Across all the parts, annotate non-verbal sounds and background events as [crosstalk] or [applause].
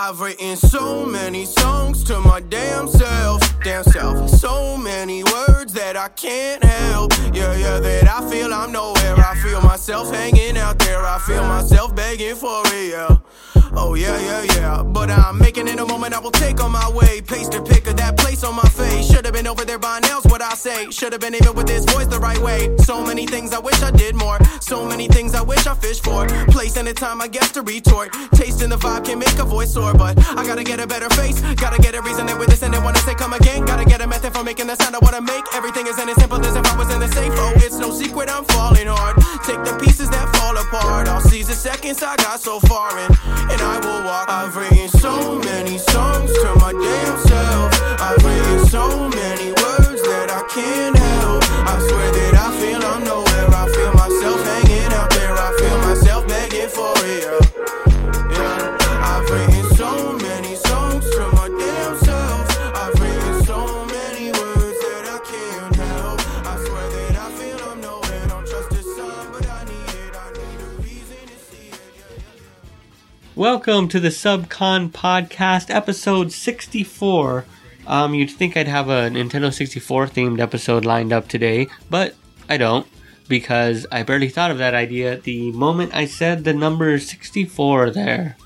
I've written so many songs to my damn self, damn self. So many words that I can't help. Yeah, yeah, that I feel I'm nowhere. I feel myself hanging out there. I feel myself begging for yeah. Oh yeah, yeah, yeah. But I'm making it a moment I will take on my way. Paste a pic of that place on my face. Should've been over there by now's what I say. Should've been even with this voice the right way. So many things I wish I did more. So many things I wish I fished for. Place and the time I guess to retort. Tasting the vibe can make a voice soar, but I gotta get a better face. Gotta get a reason that with this and they wanna say come again. Gotta get a method for making the sound I wanna make. Everything isn't as simple as if I was in the safe. Oh, it's no secret I'm falling hard. Take the pieces that fall apart. I'll seize the seconds I got so far in, and I will walk. I've written so many songs to my damn self. I've written so many words that I can't Welcome to the Subcon Podcast, episode 64. Um, you'd think I'd have a Nintendo 64 themed episode lined up today, but I don't, because I barely thought of that idea the moment I said the number 64 there.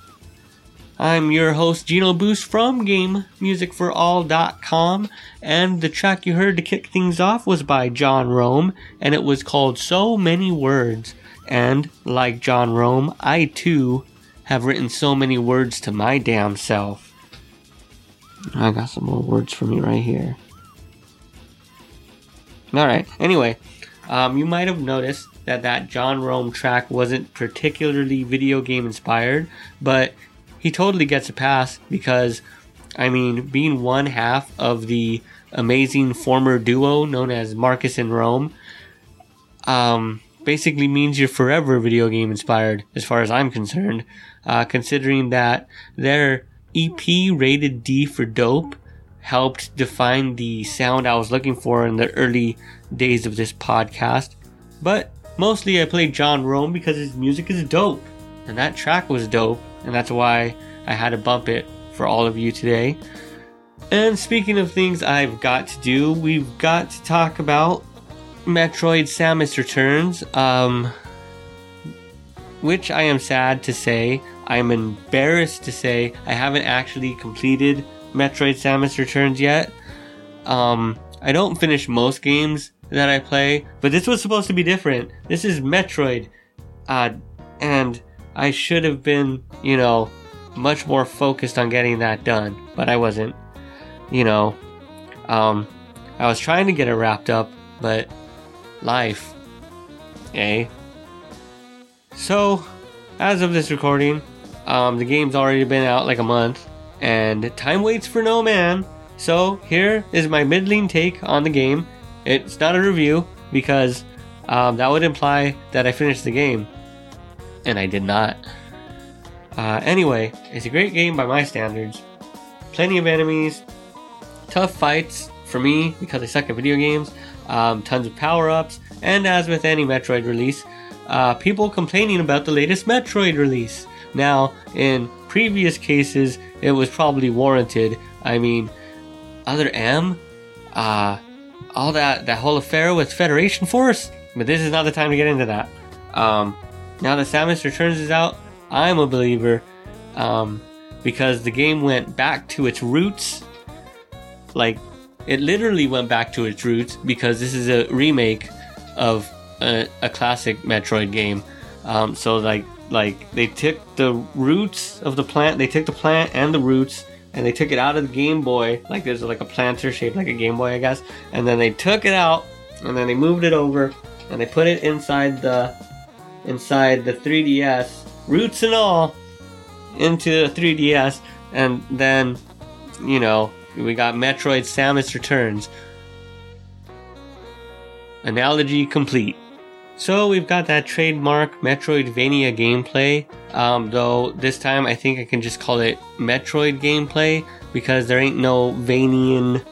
I'm your host, Gino Boost from GameMusicForAll.com, and the track you heard to kick things off was by John Rome, and it was called So Many Words. And, like John Rome, I too have written so many words to my damn self. I got some more words for me right here. Alright, anyway, um, you might have noticed that that John Rome track wasn't particularly video game inspired, but he totally gets a pass because, I mean, being one half of the amazing former duo known as Marcus and Rome, um, basically means you're forever video game inspired, as far as I'm concerned. Uh, considering that their EP rated D for dope helped define the sound I was looking for in the early days of this podcast. But mostly I played John Rome because his music is dope, and that track was dope, and that's why I had to bump it for all of you today. And speaking of things I've got to do, we've got to talk about Metroid Samus Returns, um, which I am sad to say, I'm embarrassed to say, I haven't actually completed Metroid Samus Returns yet. Um, I don't finish most games that I play, but this was supposed to be different. This is Metroid, uh, and I should have been, you know, much more focused on getting that done, but I wasn't. You know, um, I was trying to get it wrapped up, but life, eh? So, as of this recording, um, the game's already been out like a month, and time waits for no man. So, here is my middling take on the game. It's not a review because um, that would imply that I finished the game, and I did not. Uh, anyway, it's a great game by my standards. Plenty of enemies, tough fights for me because I suck at video games, um, tons of power ups, and as with any Metroid release, uh, people complaining about the latest Metroid release. Now, in previous cases, it was probably warranted. I mean, other M, uh, all that that whole affair with Federation Force. But this is not the time to get into that. Um, now that Samus Returns is out, I'm a believer um, because the game went back to its roots. Like, it literally went back to its roots because this is a remake of a, a classic Metroid game. Um, so like like they took the roots of the plant, they took the plant and the roots, and they took it out of the Game Boy. Like there's like a planter shaped like a Game Boy, I guess. And then they took it out, and then they moved it over, and they put it inside the inside the 3DS, roots and all, into the 3DS, and then you know we got Metroid Samus Returns. Analogy complete. So we've got that trademark Metroidvania gameplay, um, though this time I think I can just call it Metroid gameplay because there ain't no Vanian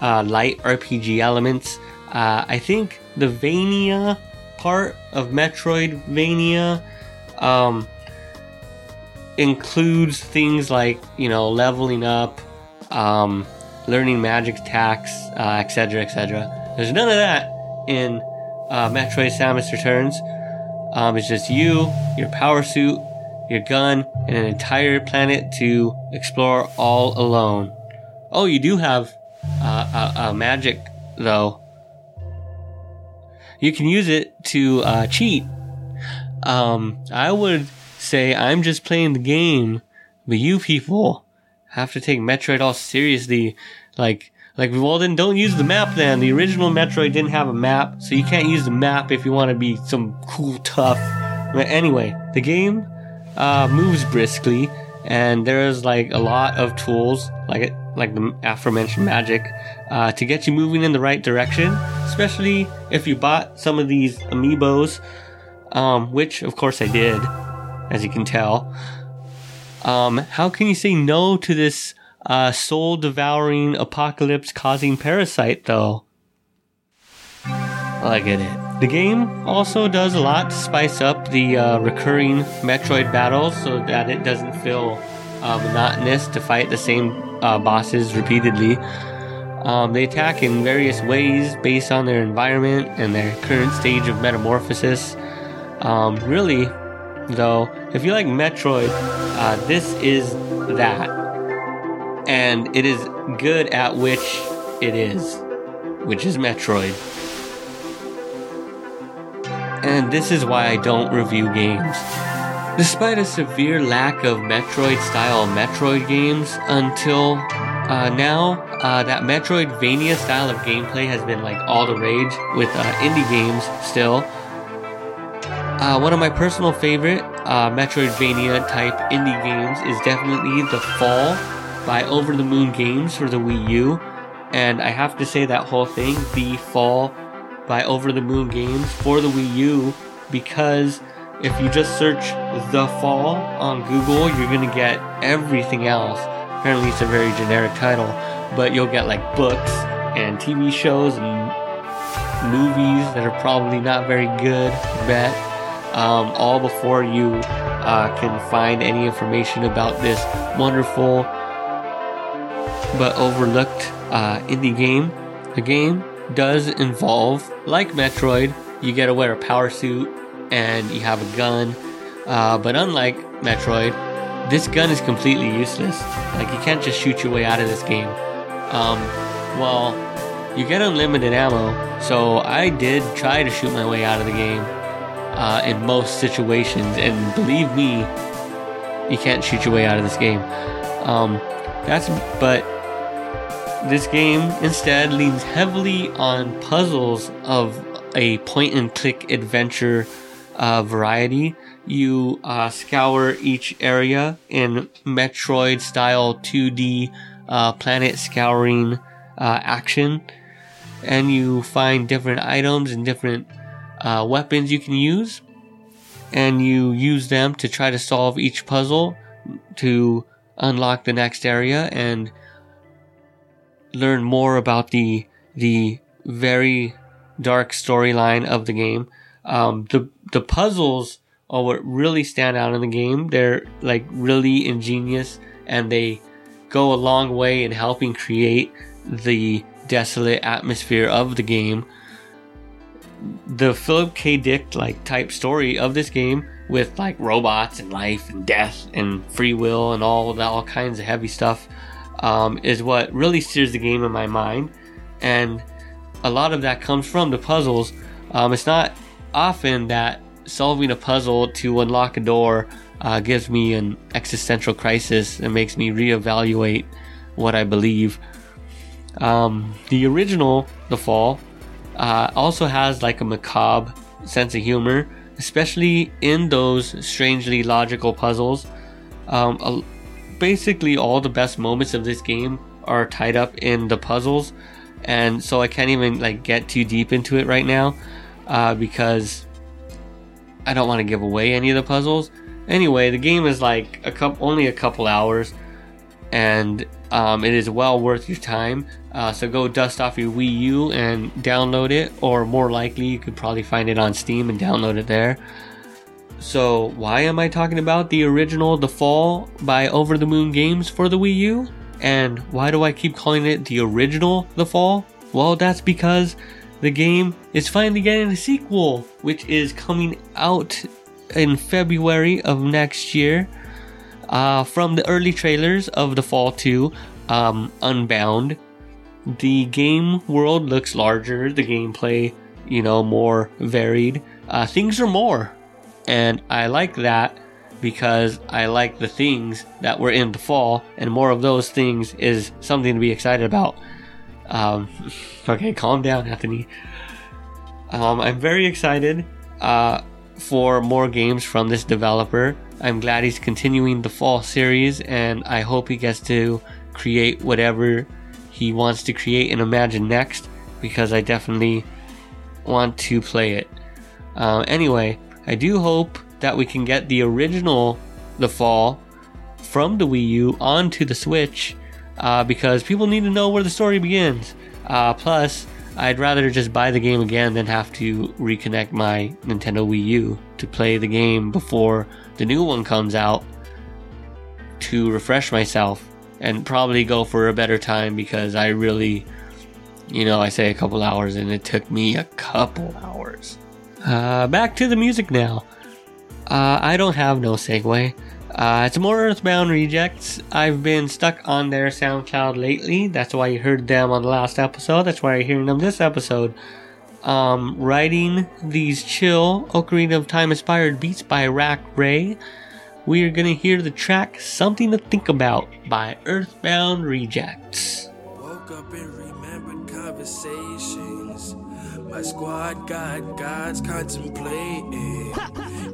uh, light RPG elements. Uh, I think the Vania part of Metroidvania um, includes things like you know leveling up, um, learning magic attacks, uh, etc., etc. There's none of that in uh, Metroid Samus Returns. Um, it's just you, your power suit, your gun, and an entire planet to explore all alone. Oh, you do have uh, a, a magic though. You can use it to uh, cheat. Um, I would say I'm just playing the game, but you people have to take Metroid all seriously. Like, like, well then don't use the map then. The original Metroid didn't have a map, so you can't use the map if you want to be some cool tough. But anyway, the game uh, moves briskly, and there's like a lot of tools, like like the aforementioned magic, uh, to get you moving in the right direction. Especially if you bought some of these amiibos, um, which of course I did, as you can tell. Um, how can you say no to this uh, soul devouring, apocalypse causing parasite, though? I get it. The game also does a lot to spice up the uh, recurring Metroid battles so that it doesn't feel uh, monotonous to fight the same uh, bosses repeatedly. Um, they attack in various ways based on their environment and their current stage of metamorphosis. Um, really, though, if you like Metroid, uh, this is that. And it is good at which it is, which is Metroid. And this is why I don't review games. Despite a severe lack of Metroid style Metroid games until uh, now, uh, that Metroidvania style of gameplay has been like all the rage with uh, indie games still. Uh, one of my personal favorite uh, Metroidvania type indie games is definitely The Fall by Over the Moon Games for the Wii U. And I have to say that whole thing, The Fall by Over the Moon Games for the Wii U, because if you just search The Fall on Google, you're gonna get everything else. Apparently, it's a very generic title, but you'll get like books and TV shows and movies that are probably not very good, bet, um, all before you uh, can find any information about this wonderful but overlooked uh, indie game. The game does involve, like Metroid, you get to wear a power suit and you have a gun. Uh, but unlike Metroid, this gun is completely useless. Like you can't just shoot your way out of this game. Um, well, you get unlimited ammo, so I did try to shoot my way out of the game uh, in most situations, and believe me, you can't shoot your way out of this game. Um, that's but this game instead leans heavily on puzzles of a point and click adventure uh, variety. You uh, scour each area in Metroid style 2D uh, planet scouring uh, action, and you find different items and different uh, weapons you can use, and you use them to try to solve each puzzle to unlock the next area and learn more about the the very dark storyline of the game. Um, the the puzzles are what really stand out in the game. They're like really ingenious and they go a long way in helping create the desolate atmosphere of the game. The Philip K. Dick like type story of this game with like robots and life and death and free will and all that all kinds of heavy stuff um, is what really steers the game in my mind. And a lot of that comes from the puzzles. Um, it's not often that solving a puzzle to unlock a door uh, gives me an existential crisis and makes me reevaluate what I believe. Um, the original, The Fall, uh, also has like a macabre sense of humor, especially in those strangely logical puzzles. Um, basically all the best moments of this game are tied up in the puzzles, and so I can't even like get too deep into it right now uh, because I don't want to give away any of the puzzles. Anyway, the game is like a couple, only a couple hours, and um, it is well worth your time. Uh, so go dust off your Wii U and download it, or more likely, you could probably find it on Steam and download it there. So, why am I talking about the original The Fall by Over the Moon Games for the Wii U? And why do I keep calling it the original The Fall? Well, that's because the game is finally getting a sequel, which is coming out in February of next year. Uh, from the early trailers of The Fall 2, um, Unbound, the game world looks larger, the gameplay, you know, more varied. Uh, things are more. And I like that because I like the things that were in the fall, and more of those things is something to be excited about. Um, [laughs] okay, calm down, Anthony. Um, I'm very excited uh, for more games from this developer. I'm glad he's continuing the fall series, and I hope he gets to create whatever he wants to create and imagine next because I definitely want to play it. Uh, anyway, I do hope that we can get the original The Fall from the Wii U onto the Switch uh, because people need to know where the story begins. Uh, plus, I'd rather just buy the game again than have to reconnect my Nintendo Wii U to play the game before the new one comes out to refresh myself and probably go for a better time because I really, you know, I say a couple hours and it took me a couple hours. Uh, back to the music now. Uh, I don't have no segue. Uh, it's more Earthbound Rejects. I've been stuck on their SoundCloud lately. That's why you heard them on the last episode. That's why you're hearing them this episode. Um, writing these chill Ocarina of Time inspired beats by Rack Ray. We are gonna hear the track Something to Think About by Earthbound Rejects. Woke up and remembered conversations. My squad got gods contemplating.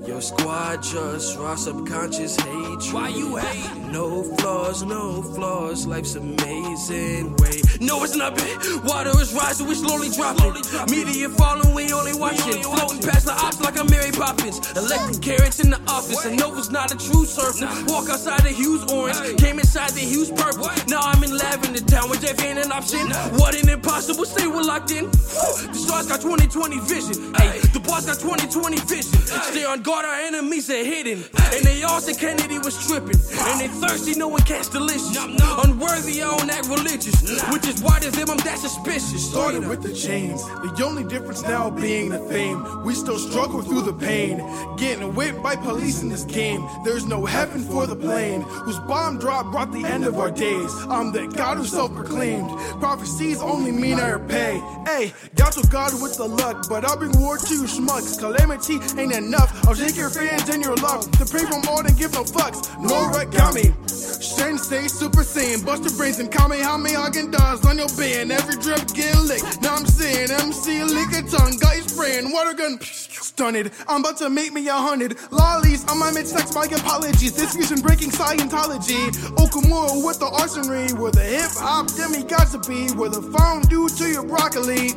Your squad just raw subconscious hatred. Why you hate? No flaws, no flaws. Life's amazing. Wait, no, it's not bad. Water is rising, we slowly dropping. Media following, we only watching. Floating past the ops like I'm Mary Poppins. Electric carrots in the office. I know it's not a true circle. Walk outside the hues orange. Came inside the hues purple. Now I'm in lavender town with Jeff ain't an option. What an impossible state we're locked in. The stars got 2020 vision. Hey, the boss got 2020 vision. Stay on guard, our enemies are hidden. And they all said Kennedy was tripping. And they thirsty, no one catch delicious. Unworthy, I don't act religious. Which is why to them I'm that suspicious. Started with the chains, the only difference now being the fame. We still struggle through the pain, getting whipped by police in this game. There's no heaven for the plane, whose bomb drop brought the end of our days. I'm the God who self-proclaimed. Prophecies only mean I repay. Hey, got your God with the luck, but I'll bring war to you schmucks. Calamity ain't enough. I'll take your fans and your luck. To pray for more than give no fucks. No origami. Sensei, Super Saiyan, bust your brains and Kamehameha Häagen-Dazs on your band. Every drip get licked. Now I'm saying MC lick a tongue, got you spraying water gun. Stunted, I'm about to make me a hundred lollies on my mid-sex. My apologies. This fusion breaking Scientology. Okamura with the arsenry, where the hip hop demigods to be, the phone due to your broccoli.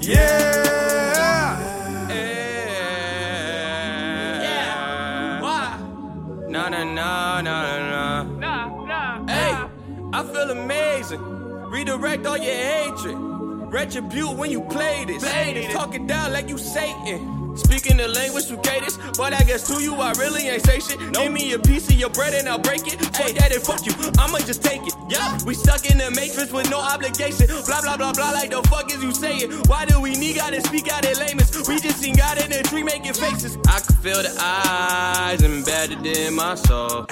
Yeah. No, no, no, no, no. Hey, I feel amazing. Redirect all your hatred. Retribute when you play this. Talk it down like you Satan. Speaking the language you gave this, but I guess to you I really ain't say shit. Give me a piece of your bread and I'll break it. Fuck that and fuck you, I'ma just take it. Yeah, we stuck in the matrix with no obligation. Blah blah blah blah, like the fuck is you saying? Why do we need God to speak out in layman's? We just seen God in the tree making faces. I can feel the eyes embedded in my soul.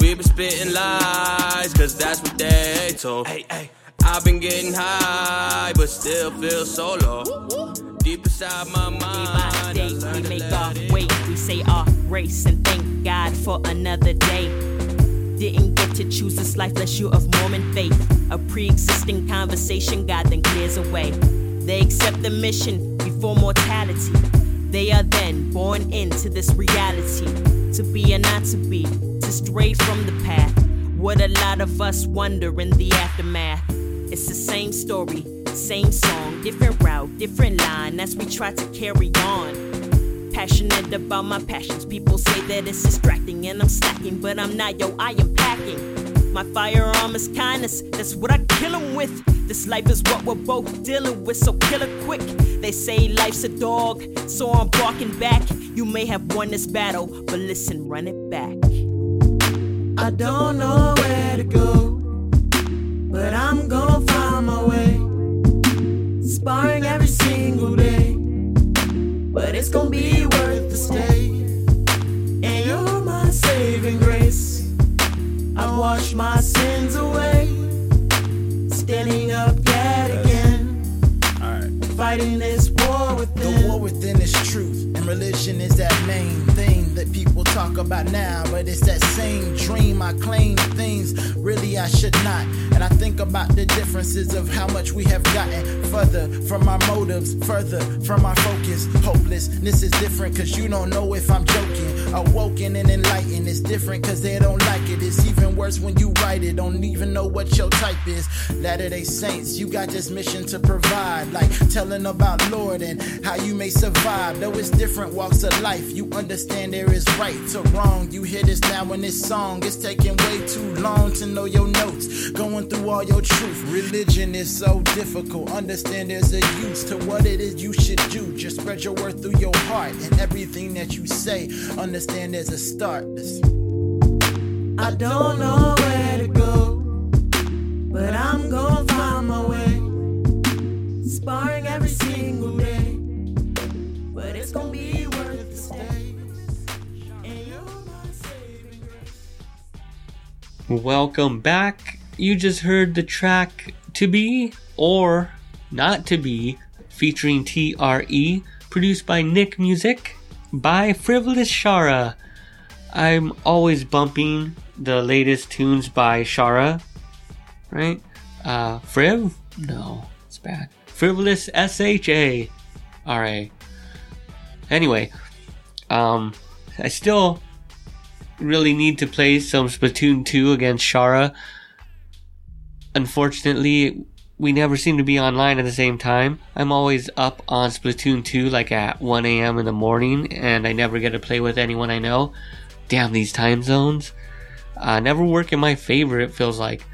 We been spitting lies, cause that's what they told. Hey ay I've been getting high, but still feel so low. Deep inside my mind, Day by day, we make our way. We say our grace and thank God for another day. Didn't get to choose this life unless you're of Mormon faith. A pre existing conversation, God then clears away. They accept the mission before mortality. They are then born into this reality. To be or not to be, to stray from the path. What a lot of us wonder in the aftermath. It's the same story, same song, different route, different line as we try to carry on. Passionate about my passions. People say that it's distracting and I'm slacking, but I'm not, yo, I am packing. My firearm is kindness, that's what I kill him with. This life is what we're both dealing with, so kill it quick. They say life's a dog, so I'm barking back. You may have won this battle, but listen, run it back. I don't know where to go, Sparring every single day, but it's gonna be worth the stay. And you're my saving grace. I wash my sins away, standing up yet again, fighting this talk about now. But it's that same dream. I claim things really I should not. And I think about the differences of how much we have gotten further from our motives, further from our focus. Hopelessness is different because you don't know if I'm joking. Awoken and enlightened is different because they don't like it. It's even worse when you write it, don't even know what your type is. Latter day Saints, you got this mission to provide, like telling about Lord and how you may survive. Though it's different walks of life, you understand there is right to wrong. You hear this now in this song, it's taking way too long to know your notes. Going through all your truth, religion is so difficult. Understand there's a use to what it is you should do. Just spread your word through your heart and everything that you say. Understand there's a start. I don't know where to go, but I'm gonna find my way. Sparring every single day, but it's gonna be worth the stay. And you're my saving grace. Welcome back. You just heard the track To Be or Not To Be featuring TRE, produced by Nick Music by Frivolous Shara. I'm always bumping the latest tunes by Shara, right? Uh, Friv? No, it's bad. Frivolous S H A R A. Anyway, um, I still really need to play some Splatoon 2 against Shara. Unfortunately, we never seem to be online at the same time. I'm always up on Splatoon 2 like at 1 a.m. in the morning, and I never get to play with anyone I know. Damn these time zones. Uh, never work in my favor, it feels like.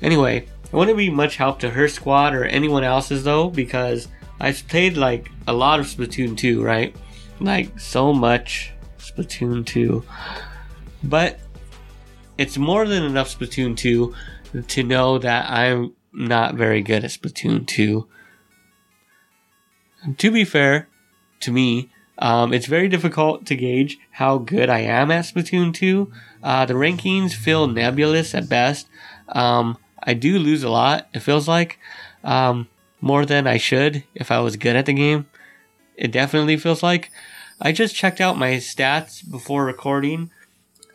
Anyway, I wouldn't be much help to her squad or anyone else's though, because I've played like a lot of Splatoon 2, right? Like so much Splatoon 2. But it's more than enough Splatoon 2 to know that I'm not very good at Splatoon 2. To be fair, to me, um, it's very difficult to gauge how good I am at Splatoon 2. Uh, the rankings feel nebulous at best. Um, I do lose a lot, it feels like. Um, more than I should if I was good at the game. It definitely feels like. I just checked out my stats before recording.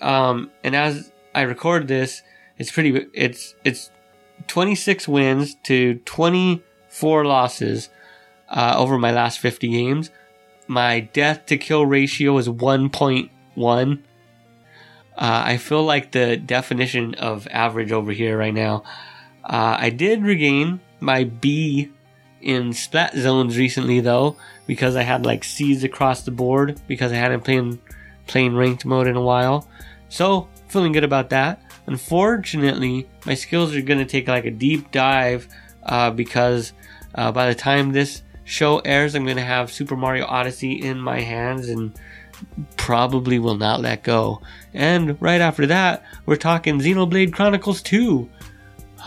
Um, and as I record this, it's pretty, it's, it's 26 wins to 24 losses, uh, over my last 50 games. My death to kill ratio is 1.1. Uh, I feel like the definition of average over here right now. Uh, I did regain my B in splat zones recently though, because I had like C's across the board because I hadn't played playing ranked mode in a while. So feeling good about that. Unfortunately, my skills are gonna take like a deep dive uh, because uh, by the time this show airs, I'm gonna have Super Mario Odyssey in my hands and probably will not let go. And right after that, we're talking Xenoblade Chronicles 2.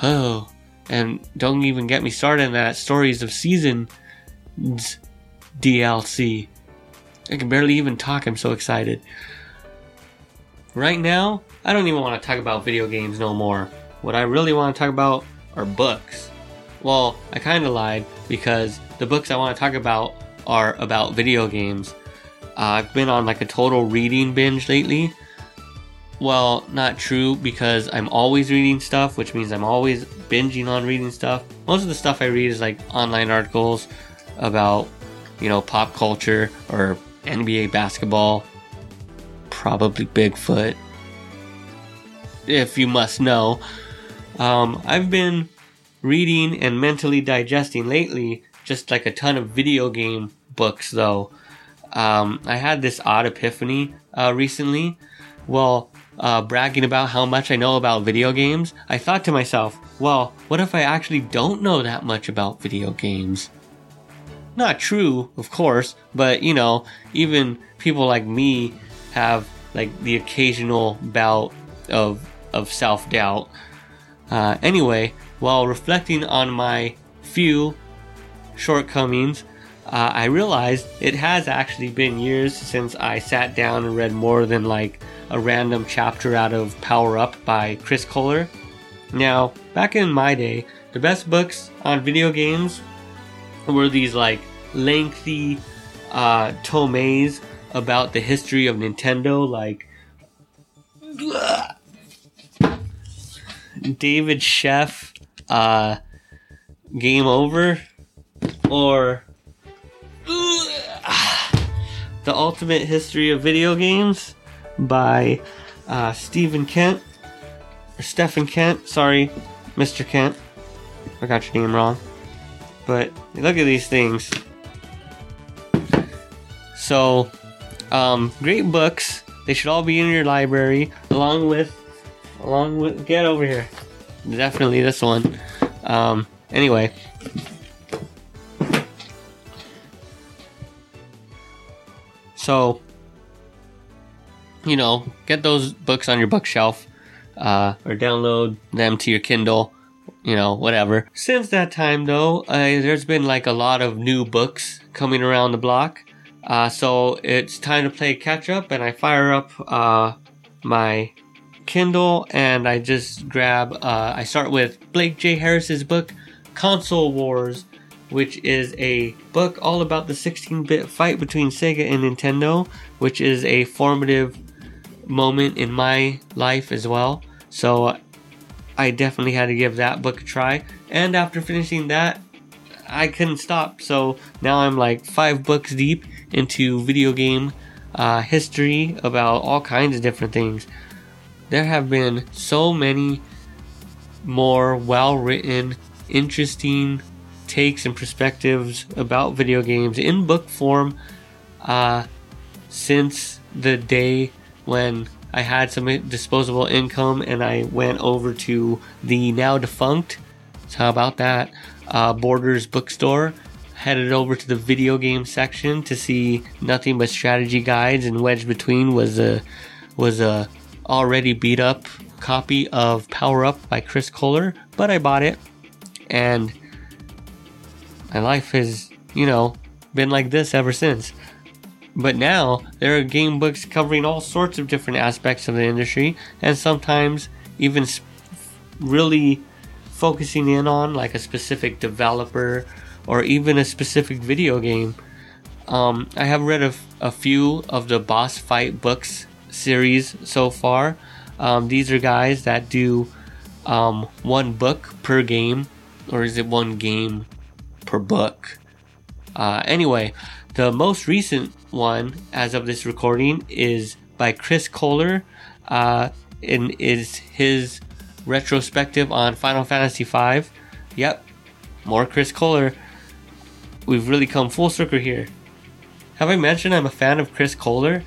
Oh, and don't even get me started on that Stories of Seasons DLC. I can barely even talk, I'm so excited. Right now, I don't even want to talk about video games no more. What I really want to talk about are books. Well, I kind of lied because the books I want to talk about are about video games. Uh, I've been on like a total reading binge lately. Well, not true because I'm always reading stuff, which means I'm always binging on reading stuff. Most of the stuff I read is like online articles about, you know, pop culture or NBA basketball, probably Bigfoot, if you must know. Um, I've been reading and mentally digesting lately just like a ton of video game books, though. Um, I had this odd epiphany uh, recently. Well, uh, bragging about how much I know about video games, I thought to myself, well, what if I actually don't know that much about video games? Not true, of course, but you know, even people like me have like the occasional bout of of self doubt. Uh, anyway, while reflecting on my few shortcomings, uh, I realized it has actually been years since I sat down and read more than like a random chapter out of Power Up by Chris Kohler. Now, back in my day, the best books on video games were these like lengthy uh, tomes about the history of Nintendo, like David Sheff uh, Game Over, or [sighs] The Ultimate History of Video Games by uh, Steven Kent, or Steven Kent, sorry, Mr. Kent. I got your name wrong. But look at these things. So, um, great books. They should all be in your library, along with, along with. Get over here. Definitely this one. Um, anyway. So, you know, get those books on your bookshelf, uh, or download them to your Kindle, you know, whatever. Since that time, though, uh, there's been like a lot of new books coming around the block. Uh, so it's time to play catch up, and I fire up uh, my Kindle and I just grab. Uh, I start with Blake J. Harris's book, Console Wars, which is a book all about the 16-bit fight between Sega and Nintendo, which is a formative moment in my life as well. So I definitely had to give that book a try. And after finishing that, I couldn't stop. So now I'm like five books deep into video game uh, history about all kinds of different things. There have been so many more well written, interesting takes and perspectives about video games in book form uh, since the day when I had some disposable income and I went over to the now defunct. So, how about that? Uh, Borders bookstore. Headed over to the video game section to see nothing but strategy guides, and wedged between was a was a already beat up copy of Power Up by Chris Kohler. But I bought it, and my life has, you know, been like this ever since. But now there are game books covering all sorts of different aspects of the industry, and sometimes even really focusing in on like a specific developer or even a specific video game. Um, I have read a, a few of the boss fight books series so far. Um, these are guys that do um, one book per game, or is it one game per book? Uh, anyway, the most recent one, as of this recording, is by Chris Kohler, uh, and is his retrospective on Final Fantasy V. Yep, more Chris Kohler. We've really come full circle here. Have I mentioned I'm a fan of Chris Kohler?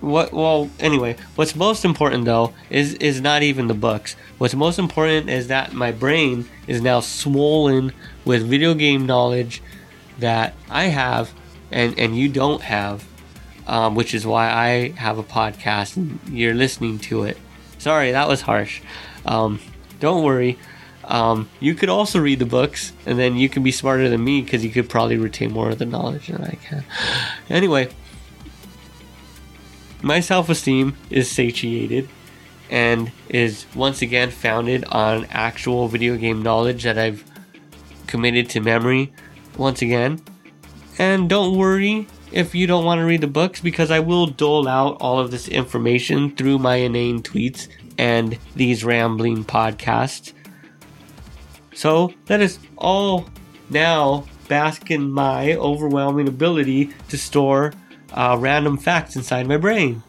What? Well, anyway, what's most important though is is not even the books. What's most important is that my brain is now swollen with video game knowledge that I have and and you don't have, um, which is why I have a podcast and you're listening to it. Sorry, that was harsh. Um, don't worry. Um, you could also read the books, and then you can be smarter than me because you could probably retain more of the knowledge than I can. [sighs] Anyway, my self esteem is satiated and is once again founded on actual video game knowledge that I've committed to memory once again. And don't worry if you don't want to read the books because I will dole out all of this information through my inane tweets and these rambling podcasts. So let us all now bask in my overwhelming ability to store uh, random facts inside my brain.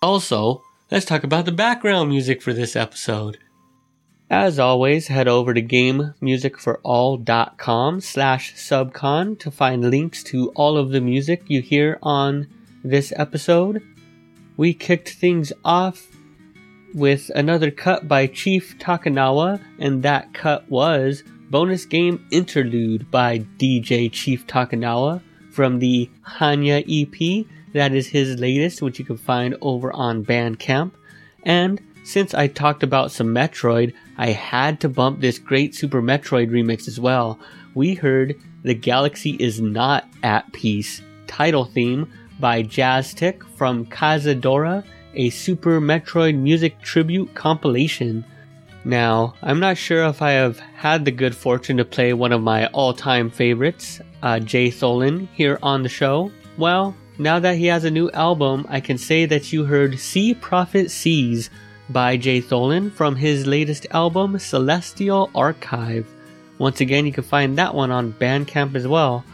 Also, let's talk about the background music for this episode. As always, head over to gamemusicforall.com slash subcon to find links to all of the music you hear on this episode. we kicked things off with another cut by Chief Takanawa, and that cut was Bonus Game Interlude by DJ Chief Takanawa from the Hanya EP. That is his latest, which you can find over on Bandcamp. And since I talked about some Metroid, I had to bump this great Super Metroid remix as well. We heard The Galaxy is Not at Peace title theme by Jazztic from Cazadora, a Super Metroid music tribute compilation. Now, I'm not sure if I have had the good fortune to play one of my all time favorites, uh, Jay Tholen, here on the show. Well, now that he has a new album, I can say that you heard See Prophet Sees by Jay Tholen from his latest album, Celestial Archive. Once again, you can find that one on Bandcamp as well.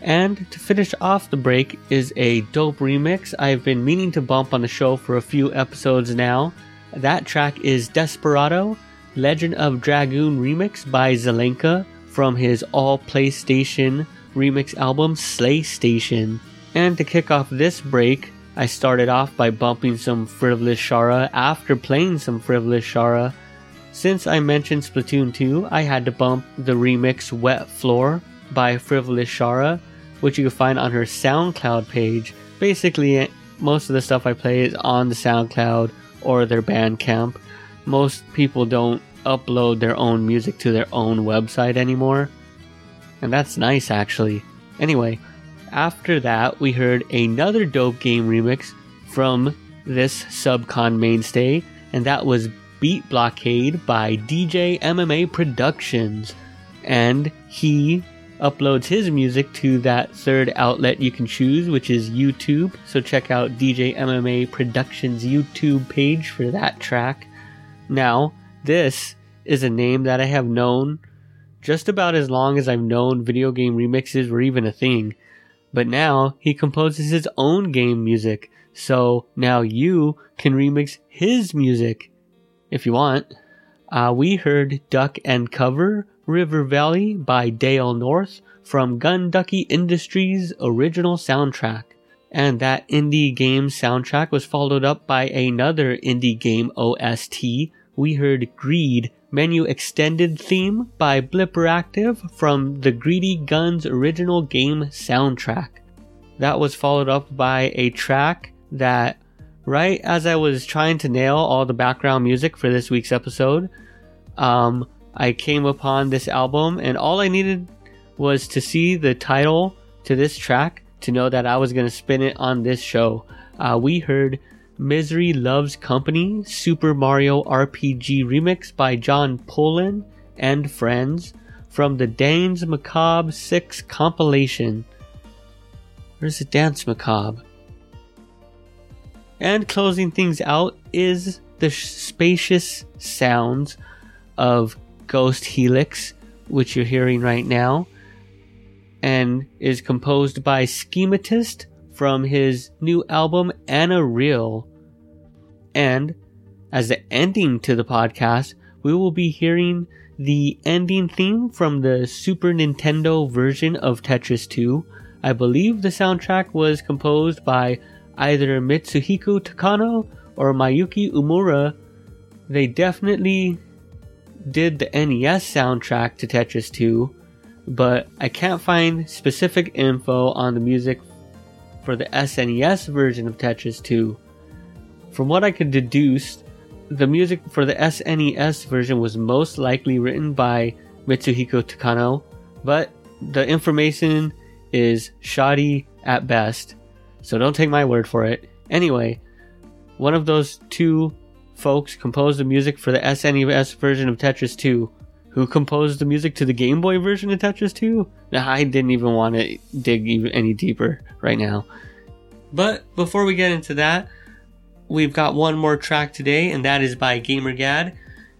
And to finish off the break is a dope remix I've been meaning to bump on the show for a few episodes now. That track is Desperado, Legend of Dragoon remix by Zelenka from his all PlayStation remix album Slay Station. And to kick off this break, I started off by bumping some Frivolous Shara after playing some Frivolous Shara. Since I mentioned Splatoon 2, I had to bump the remix Wet Floor by Frivolous Shara, which you can find on her SoundCloud page. Basically, most of the stuff I play is on the SoundCloud or their Bandcamp. Most people don't upload their own music to their own website anymore. And that's nice, actually. Anyway, after that, we heard another dope game remix from this Subcon mainstay, and that was Beat Blockade by DJ MMA Productions. And he uploads his music to that third outlet you can choose, which is YouTube. So check out DJ MMA Productions YouTube page for that track. Now, this is a name that I have known just about as long as I've known video game remixes were even a thing. But now he composes his own game music. So now you can remix his music if you want. Uh, we heard Duck and Cover River Valley by Dale North from Gunducky Industries' original soundtrack. And that indie game soundtrack was followed up by another indie game OST. We heard Greed menu extended theme by Blipperactive from the Greedy Guns original game soundtrack. That was followed up by a track that, right as I was trying to nail all the background music for this week's episode, um, I came upon this album, and all I needed was to see the title to this track to know that I was going to spin it on this show. Uh, we heard Misery Loves Company Super Mario RPG Remix by John Pullen and Friends from the Dance Macabre 6 compilation. Where's the Dance Macabre? And closing things out is the spacious sounds of Ghost Helix, which you're hearing right now, and is composed by Schematist from his new album Anna Real. And as the ending to the podcast, we will be hearing the ending theme from the Super Nintendo version of Tetris 2. I believe the soundtrack was composed by either Mitsuhiko Takano or Mayuki Umura. They definitely did the NES soundtrack to Tetris 2, but I can't find specific info on the music for the SNES version of Tetris 2. From what I could deduce, the music for the SNES version was most likely written by Mitsuhiko Takano, but the information is shoddy at best, so don't take my word for it. Anyway, one of those two folks composed the music for the SNES version of Tetris 2. Who composed the music to the Game Boy version of Tetris 2? I didn't even want to dig any deeper right now. But before we get into that, we've got one more track today, and that is by GamerGad.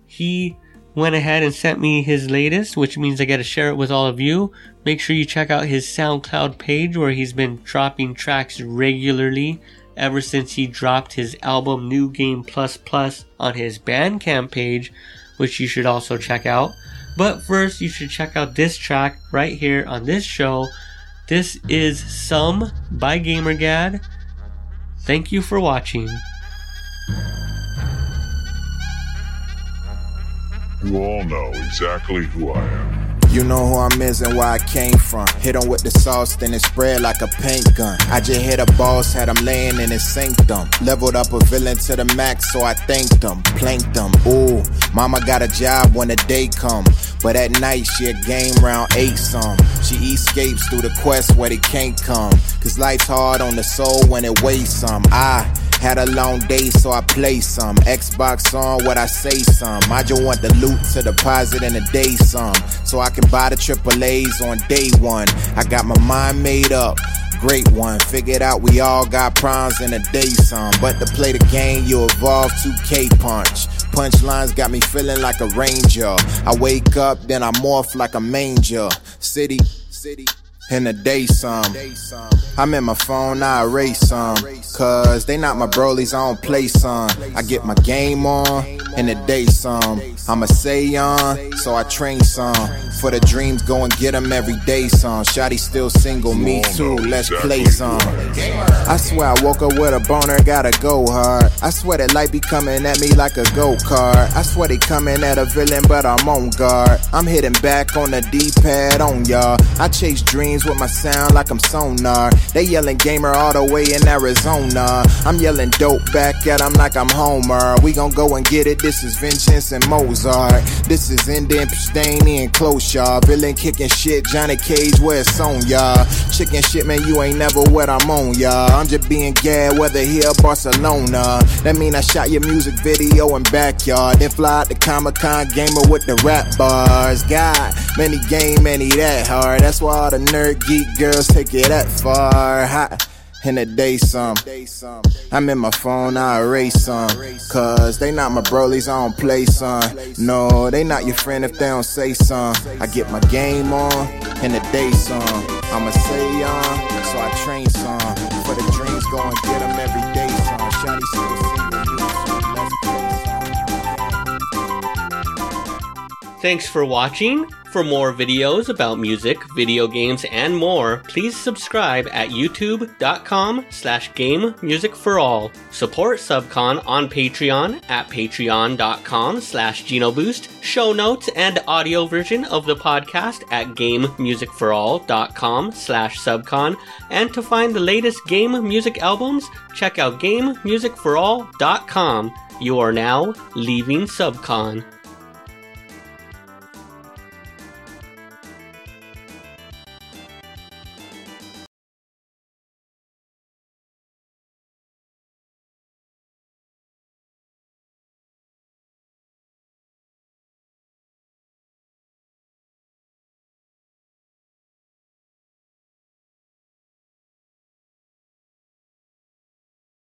He went ahead and sent me his latest, which means I got to share it with all of you. Make sure you check out his SoundCloud page where he's been dropping tracks regularly ever since he dropped his album New Game Plus Plus on his Bandcamp page, which you should also check out. But first, you should check out this track right here on this show. This is Some by GamerGad. Thank you for watching. You all know exactly who I am. You know who I'm is and where I came from. Hit 'em with the sauce, then it spread like a paint gun. I just hit a boss, had him laying in his sanctum. Leveled up a villain to the max, so I thanked him. Planked him. Ooh, mama got a job when the day come. But at night, she a game round eight some. She escapes through the quest where they can't come. Cause life's hard on the soul when it weighs some. I had a long day, so I play some. Xbox on what I say some. I just want the loot to deposit in a day some. So I can buy the triple A's on day one. I got my mind made up. Great one. Figured out we all got problems in a day some. But to play the game, you evolve to K punch. Punchlines got me feeling like a ranger. I wake up, then I morph like a manger. City, city in the day some. I'm in my phone, I erase some. Cause they not my brolies, I don't play some. I get my game on in the day some. I'm a say on, so I train some. For the dreams, go and get them every day some. Shotty still single, me too, let's play some. I swear I woke up with a boner, gotta go hard. I swear that light be coming at me like a go kart. I swear they coming at a villain, but I'm on guard. I'm hitting back on the D pad on y'all. I chase dreams with my sound like I'm sonar. They yelling gamer all the way in Arizona. I'm yelling dope back at them like I'm Homer. We gon' go and get it. This is Vengeance and Mozart. This is Indian Pustani and Close y'all. Villain kicking shit. Johnny Cage where it's on y'all. Chicken shit, man, you ain't never what I'm on y'all. I'm just being gad whether here Barcelona. That mean I shot your music video in backyard. Then fly out the Comic Con gamer with the rap bars. God, many game, many that hard. That's why all the nerd geek girls take it that far. Hot in the day some. I'm in my phone, I erase some. Cause they not my brolies, I don't play some. No, they not your friend if they don't say some. I get my game on in the day some. I'ma say on, so I train some. For the dreams, go and get them every day some. Shawty still some. Thanks for watching. For more videos about music, video games, and more, please subscribe at youtube.com slash game music for all. Support Subcon on Patreon at patreon.com slash genoboost. Show notes and audio version of the podcast at gamemusicforall.com slash subcon. And to find the latest game music albums, check out gamemusicforall.com. You are now leaving Subcon.